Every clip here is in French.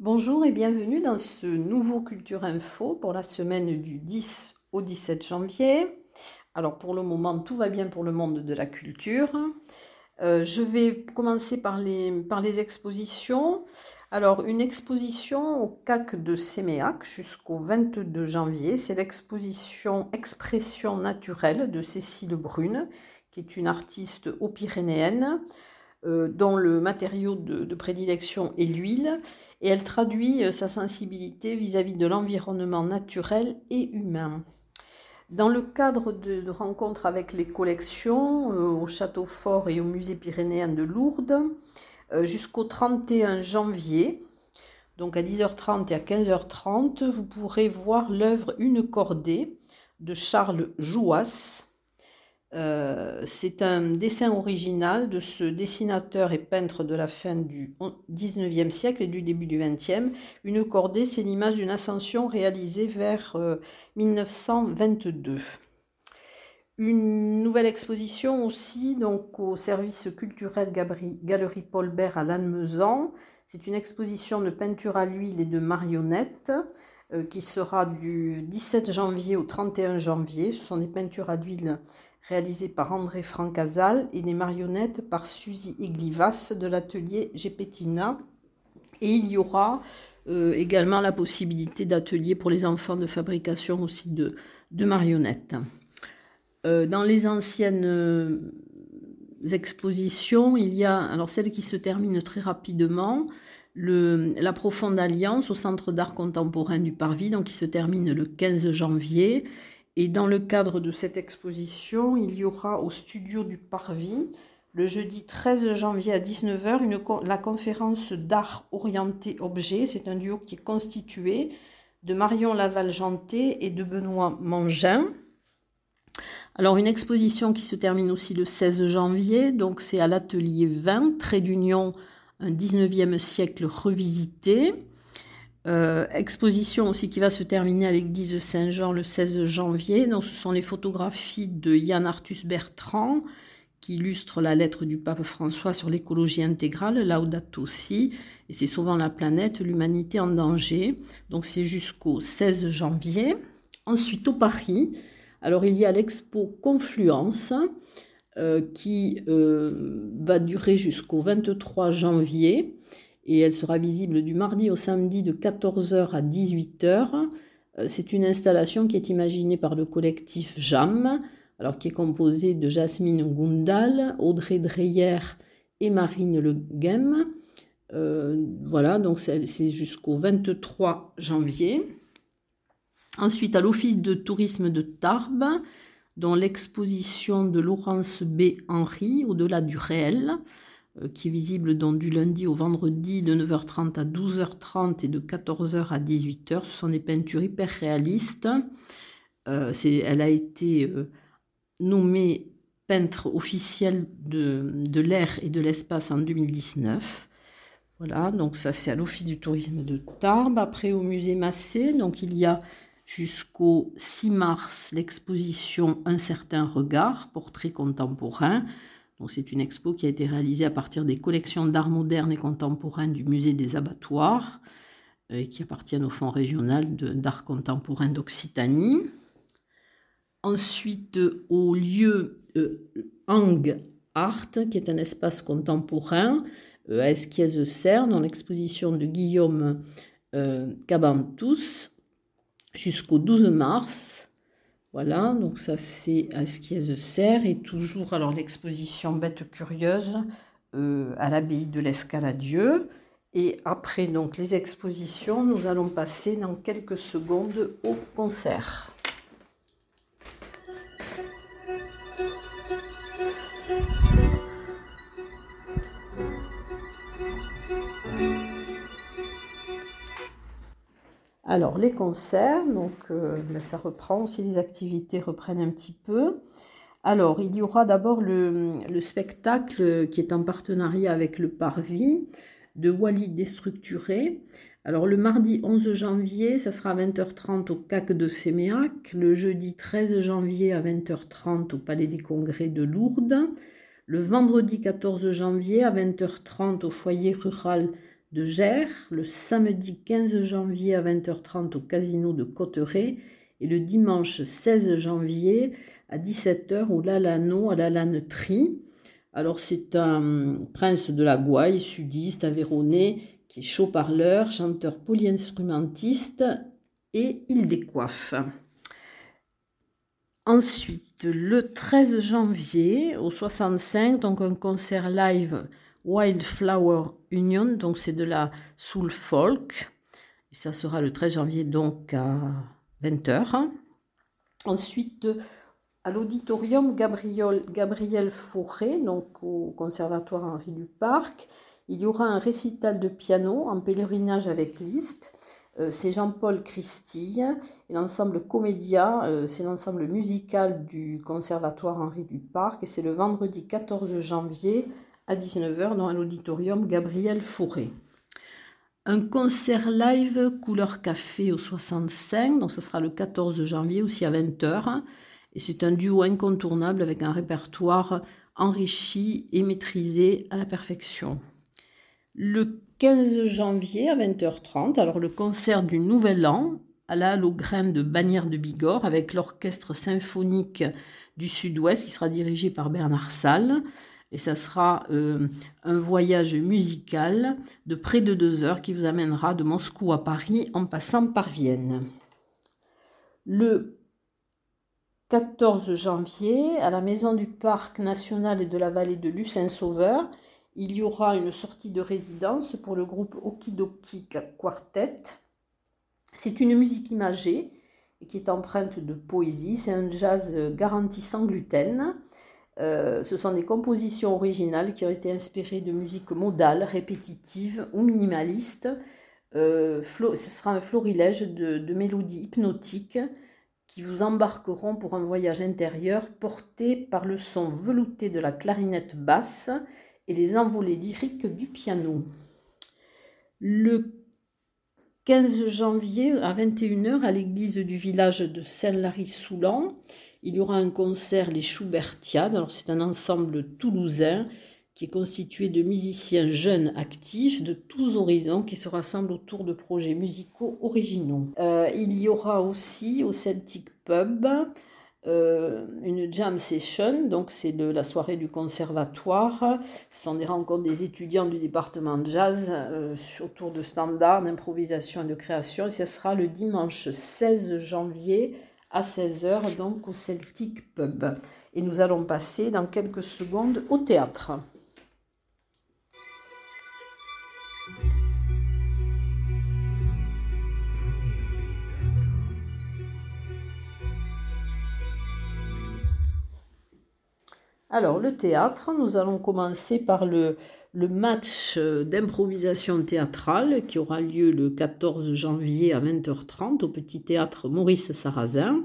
Bonjour et bienvenue dans ce nouveau Culture Info pour la semaine du 10 au 17 janvier. Alors pour le moment, tout va bien pour le monde de la culture. Euh, je vais commencer par les, par les expositions. Alors une exposition au CAC de Séméac jusqu'au 22 janvier, c'est l'exposition Expression naturelle de Cécile Brune, qui est une artiste haut-pyrénéenne euh, dont le matériau de, prédilection est l'huile, et elle traduit euh, sa sensibilité vis-à-vis de l'environnement naturel et humain. Dans le cadre de, rencontres avec les collections euh, au Château Fort et au Musée pyrénéen de Lourdes, jusqu'au 31 janvier, donc à 10h30 et à 15h30, vous pourrez voir l'œuvre Une cordée de Charles Jouas, euh, c'est un dessin original de ce dessinateur et peintre de la fin du 19e siècle et du début du 20e. Une cordée, c'est l'image d'une ascension réalisée vers 1922. Euh, Une nouvelle exposition aussi donc au service culturel Galerie Paul Bert à Lannemezan. C'est une exposition de peinture à l'huile et de marionnettes euh, qui sera du 17 janvier au 31 janvier. Ce sont des peintures à l'huile réalisé par André Francazal et des marionnettes par Suzy Iglivas de l'atelier Gepettina. Et il y aura euh, également la possibilité d'ateliers pour les enfants de fabrication aussi de, de marionnettes. Euh, dans les anciennes euh, expositions, il y a, alors celle qui se termine très rapidement, le, la Profonde Alliance au Centre d'art contemporain du Parvis, donc qui se termine le 15 janvier, et dans le cadre de cette exposition, il y aura au studio du Parvis, le jeudi 13 janvier à 19h, une, la conférence d'art orienté objet. C'est un duo qui est constitué de Marion Laval-Janté et de Benoît Mangin. Alors une exposition qui se termine aussi le 16 janvier, donc c'est à l'atelier 20, trait d'union, un 19e siècle revisité. Euh, exposition aussi qui va se terminer à l'église Saint-Jean le 16 janvier. Donc, ce sont les photographies de Yann Arthus Bertrand qui illustrent la lettre du pape François sur l'écologie intégrale, Laudato Si, et c'est souvent la planète, l'humanité en danger. Donc c'est jusqu'au 16 janvier. Ensuite au Paris, alors il y a l'expo Confluence euh, qui euh, va durer jusqu'au 23 janvier et elle sera visible du mardi au samedi de 14h à 18h. Euh, c'est une installation qui est imaginée par le collectif JAM, alors qui est composé de Jasmine Gundal, Audrey Dreyer et Marine Le Guem. Euh, voilà, donc c'est jusqu'au 23 janvier. Ensuite, à l'Office de tourisme de Tarbes, dont l'exposition de Laurence B. Henry, Au-delà du réel, qui est visible du lundi au vendredi de 9h30 à 12h30 et de 14h à 18h. Ce sont des peintures hyper réalistes. Euh, elle a été euh, nommée peintre officielle de, de l'air et de l'espace en 2019. Voilà, donc ça c'est à l'Office du tourisme de Tarbes. Après au musée Massé, donc il y a jusqu'au 6 mars l'exposition Un certain regard, portrait contemporain c'est une expo qui a été réalisée à partir des collections d'art moderne et contemporain du musée des abattoirs euh, qui appartiennent au Fonds régional d'art contemporain d'Occitanie. Ensuite, au lieu euh, Hang Art, qui est un espace contemporain euh, à Esquiez-Serre, dans l'exposition de Guillaume Cabantous, jusqu'au 12 mars. Voilà, donc ça c'est à de Serre et toujours alors l'exposition Bête curieuse euh, à l'abbaye de l'Escaladieu. Et après donc les expositions, nous allons passer dans quelques secondes au concert. Alors les concerts, donc euh, ben, ça reprend aussi, les activités reprennent un petit peu. Alors il y aura d'abord le, spectacle qui est en partenariat avec le Parvis de Wally Déstructuré. Alors le mardi 11 janvier, ça sera à 20h30 au CAC de Séméac, le jeudi 13 janvier à 20h30 au Palais des Congrès de Lourdes, le vendredi 14 janvier à 20h30 au foyer rural de Gers, le samedi 15 janvier à 20h30 au casino de Cotteret et le dimanche 16 janvier à 17h au Lalano à la Lanneterie. Alors c'est un prince de la Gouaille, sudiste, aveyronais, qui est chaud-parleur, chanteur polyinstrumentiste et il décoiffe. Ensuite, le 13 janvier au 65, donc un concert live Wildflower Union, donc c'est de la soul folk. Et ça sera le 13 janvier donc à 20h. Ensuite, à l'auditorium Gabriel, Gabriel Fauré, donc au Conservatoire Henri Duparc, il y aura un récital de piano en pèlerinage avec Liszt. Euh, c'est Jean-Paul Christille et l'ensemble Comédia, euh, c'est l'ensemble musical du Conservatoire Henri Duparc et c'est le vendredi 14 janvier à 19h dans l'auditorium Gabriel Fauré. Un concert live couleur café au 65, donc ce sera le 14 janvier aussi à 20h. Et c'est un duo incontournable avec un répertoire enrichi et maîtrisé à la perfection le 15 janvier à 20h30, alors le concert du Nouvel An à la de Bagnères de Bigorre avec l'orchestre symphonique du Sud-Ouest qui sera dirigé par Bernard Salle. Et ça sera euh, un voyage musical de près de deux heures qui vous amènera de Moscou à Paris en passant par Vienne. Le 14 janvier, à la Maison du Parc national et de la vallée de Lucin-Sauveur, il y aura une sortie de résidence pour le groupe Okidoki Quartet. C'est une musique imagée et qui est empreinte de poésie. C'est un jazz garanti sans gluten. Euh, ce sont des compositions originales qui ont été inspirées de musique modale, répétitive ou minimaliste. Euh, ce sera un florilège de, de, mélodies hypnotiques qui vous embarqueront pour un voyage intérieur porté par le son velouté de la clarinette basse et les envolées lyriques du piano. Le 15 janvier à 21h à l'église du village de Saint-Lary-Soulan, il y aura un concert Les Schubertiades. Alors c'est un ensemble toulousain qui est constitué de musiciens jeunes actifs de tous horizons qui se rassemblent autour de projets musicaux originaux. Euh, il y aura aussi au Celtic Pub euh, une jam session, donc c'est de la soirée du conservatoire. Ce sont des rencontres des étudiants du département de jazz euh, autour de standards d'improvisation et de création. Et ce sera le dimanche 16 janvier à 16h, donc au Celtic Pub. Et nous allons passer dans quelques secondes au théâtre. Alors, le théâtre, nous allons commencer par le, match euh, d'improvisation théâtrale qui aura lieu le 14 janvier à 20h30 au petit théâtre Maurice Sarrazin,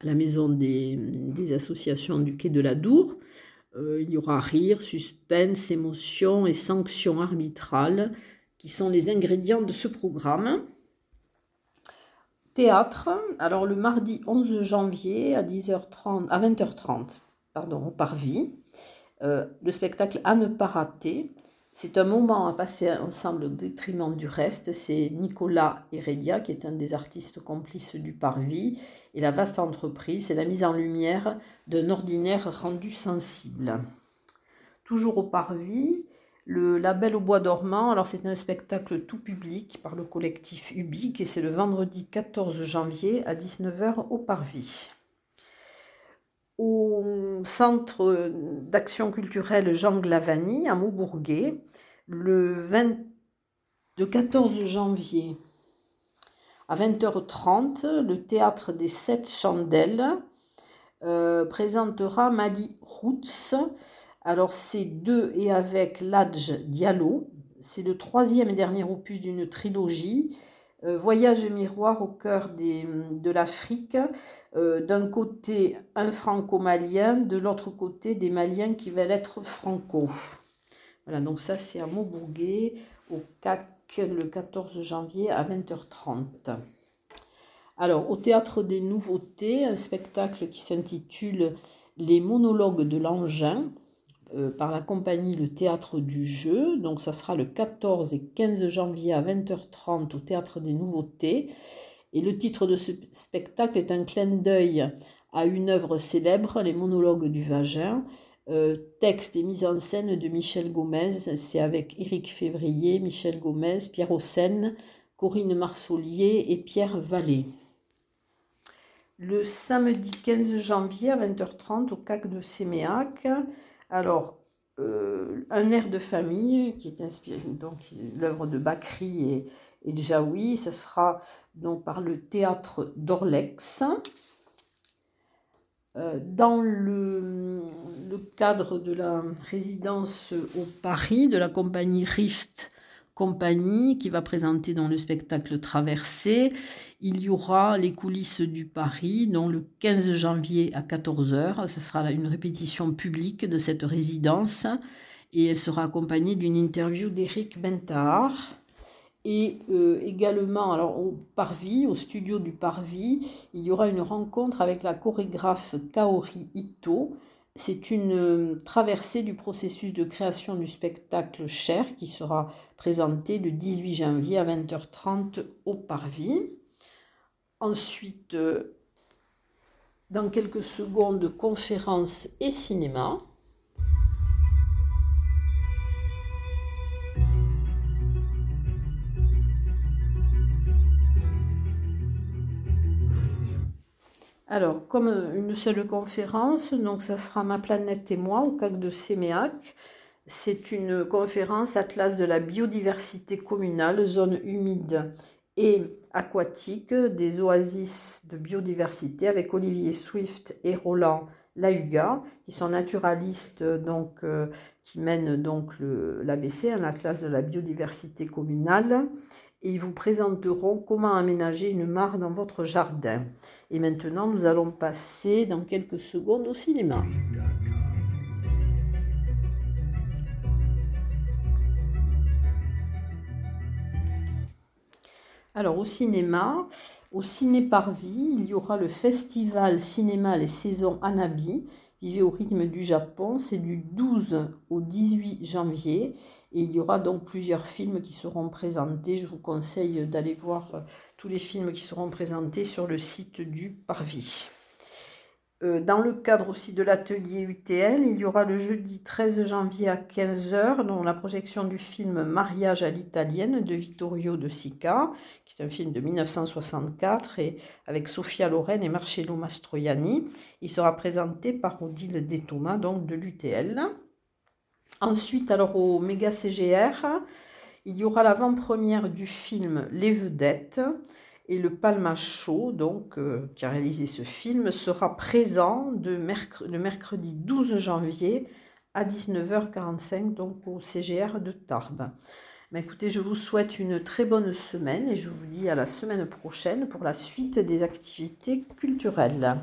à la maison des, associations du Quai de la Dour. Euh, il y aura rire, suspense, émotion et sanctions arbitrales qui sont les ingrédients de ce programme. Théâtre, alors le mardi 11 janvier à 10h30, à 20h30 pardon, par vie. Euh, le spectacle à ne pas rater. C'est un moment à passer ensemble au détriment du reste. C'est Nicolas Heredia, qui est un des artistes complices du Parvis. Et la vaste entreprise, c'est la mise en lumière d'un ordinaire rendu sensible. Toujours au Parvis, le label au bois dormant. Alors, c'est un spectacle tout public par le collectif Ubique et c'est le vendredi 14 janvier à 19h au Parvis au centre d'action culturelle Jean Glavani à Maubourguet le, 14 janvier à 20h30. Le théâtre des Sept Chandelles euh, présentera Mali Roots. Alors c'est de et avec Ladj Diallo. C'est le troisième et dernier opus d'une trilogie euh, voyage miroir au cœur de l'Afrique. Euh, d'un côté, un franco-malien, de l'autre côté, des Maliens qui veulent être franco. Voilà, donc ça, c'est à Maubourguet, au CAC le 14 janvier à 20h30. Alors, au Théâtre des Nouveautés, un spectacle qui s'intitule Les monologues de l'engin euh, par la compagnie Le Théâtre du Jeu. Donc, ça sera le 14 et 15 janvier à 20h30 au Théâtre des Nouveautés. Et le titre de ce spectacle est un clin d'œil à une œuvre célèbre, Les monologues du vagin. Euh, texte et mise en scène de Michel Gomez. C'est avec Éric Février, Michel Gomez, Pierre Haussène, Corinne Marsolier et Pierre Vallée le samedi 15 janvier à 20h30 au CAC de Séméac. Alors, euh, un air de famille qui est inspiré, donc l'œuvre de Bakri et, et Jaoui, ce sera donc par le théâtre d'Orlex. Euh, dans le, le, cadre de la résidence au Paris de la compagnie Rift compagnie qui va présenter dans le spectacle Traversée. Il y aura les coulisses du Paris, dont le 15 janvier à 14h. Ce sera une répétition publique de cette résidence et elle sera accompagnée d'une interview d'Éric Bentard. Et euh, également, alors au Parvis, au studio du Parvis, il y aura une rencontre avec la chorégraphe Kaori Ito c'est une euh, traversée du processus de création du spectacle Cher qui sera présenté le 18 janvier à 20h30 au Parvis. Ensuite, euh, dans quelques secondes, conférence et cinéma. Alors, comme une seule conférence, donc ça sera Ma planète et moi au CAC de Séméac. C'est une conférence Atlas de la biodiversité communale, zone humide et aquatique, des oasis de biodiversité avec Olivier Swift et Roland Lahuga, qui sont naturalistes donc euh, qui mènent l'ABC, un atlas de la biodiversité communale et ils vous présenteront comment aménager une mare dans votre jardin. Et maintenant, nous allons passer dans quelques secondes au cinéma. Alors au cinéma, au Ciné Parvis, il y aura le festival Cinéma Les Saisons Anabi Vivez au rythme du Japon. C'est du 12 au 18 janvier. Et il y aura donc plusieurs films qui seront présentés. Je vous conseille d'aller voir euh, tous les films qui seront présentés sur le site du Parvis. Euh, dans le cadre aussi de l'atelier UTL, il y aura le jeudi 13 janvier à 15h dans la projection du film Mariage à l'italienne de Vittorio De Sica, qui est un film de 1964 et avec Sofia Loren et Marcello Mastroianni. Il sera présenté par Odile Détoma, donc de l'UTL. Ensuite, alors au Méga CGR, il y aura l'avant-première du film Les Vedettes et le Palma Show, donc, euh, qui a réalisé ce film, sera présent de le mercredi 12 janvier à 19h45, donc au CGR de Tarbes. Mais écoutez, je vous souhaite une très bonne semaine et je vous dis à la semaine prochaine pour la suite des activités culturelles.